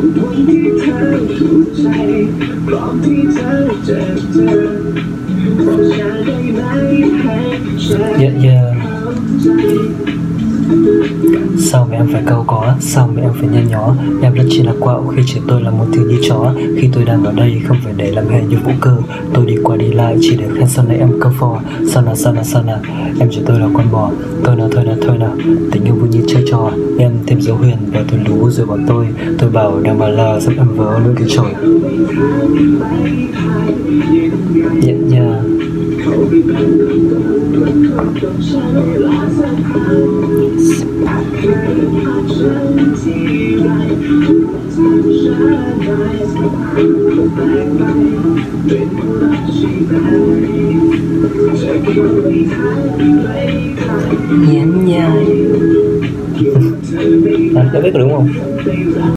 วันที่เธอถูกใจพร้อมที่เธอจะเจอบอกฉันได้ไหมให้ฉัน เยอะๆ Sao mà em phải cau có, sao mà em phải nhăn nhó? Em rất chỉ là quạo khi chỉ tôi là một thứ như chó. Khi tôi đang ở đây không phải để làm hề như vũ cơ. Tôi đi qua đi lại chỉ để khen sau này em cơ phò. Sao nào sao nào sao nào? Em chỉ tôi là con bò. Thôi nào thôi nào thôi nào. Tình yêu vui như chơi trò. Em thêm dấu huyền và tôi lú rồi bỏ tôi. Tôi bảo đang bà là giúp em vớ nỗi cái chổi. Yeah yeah Nhắn nhai anh Đã biết rồi đúng không?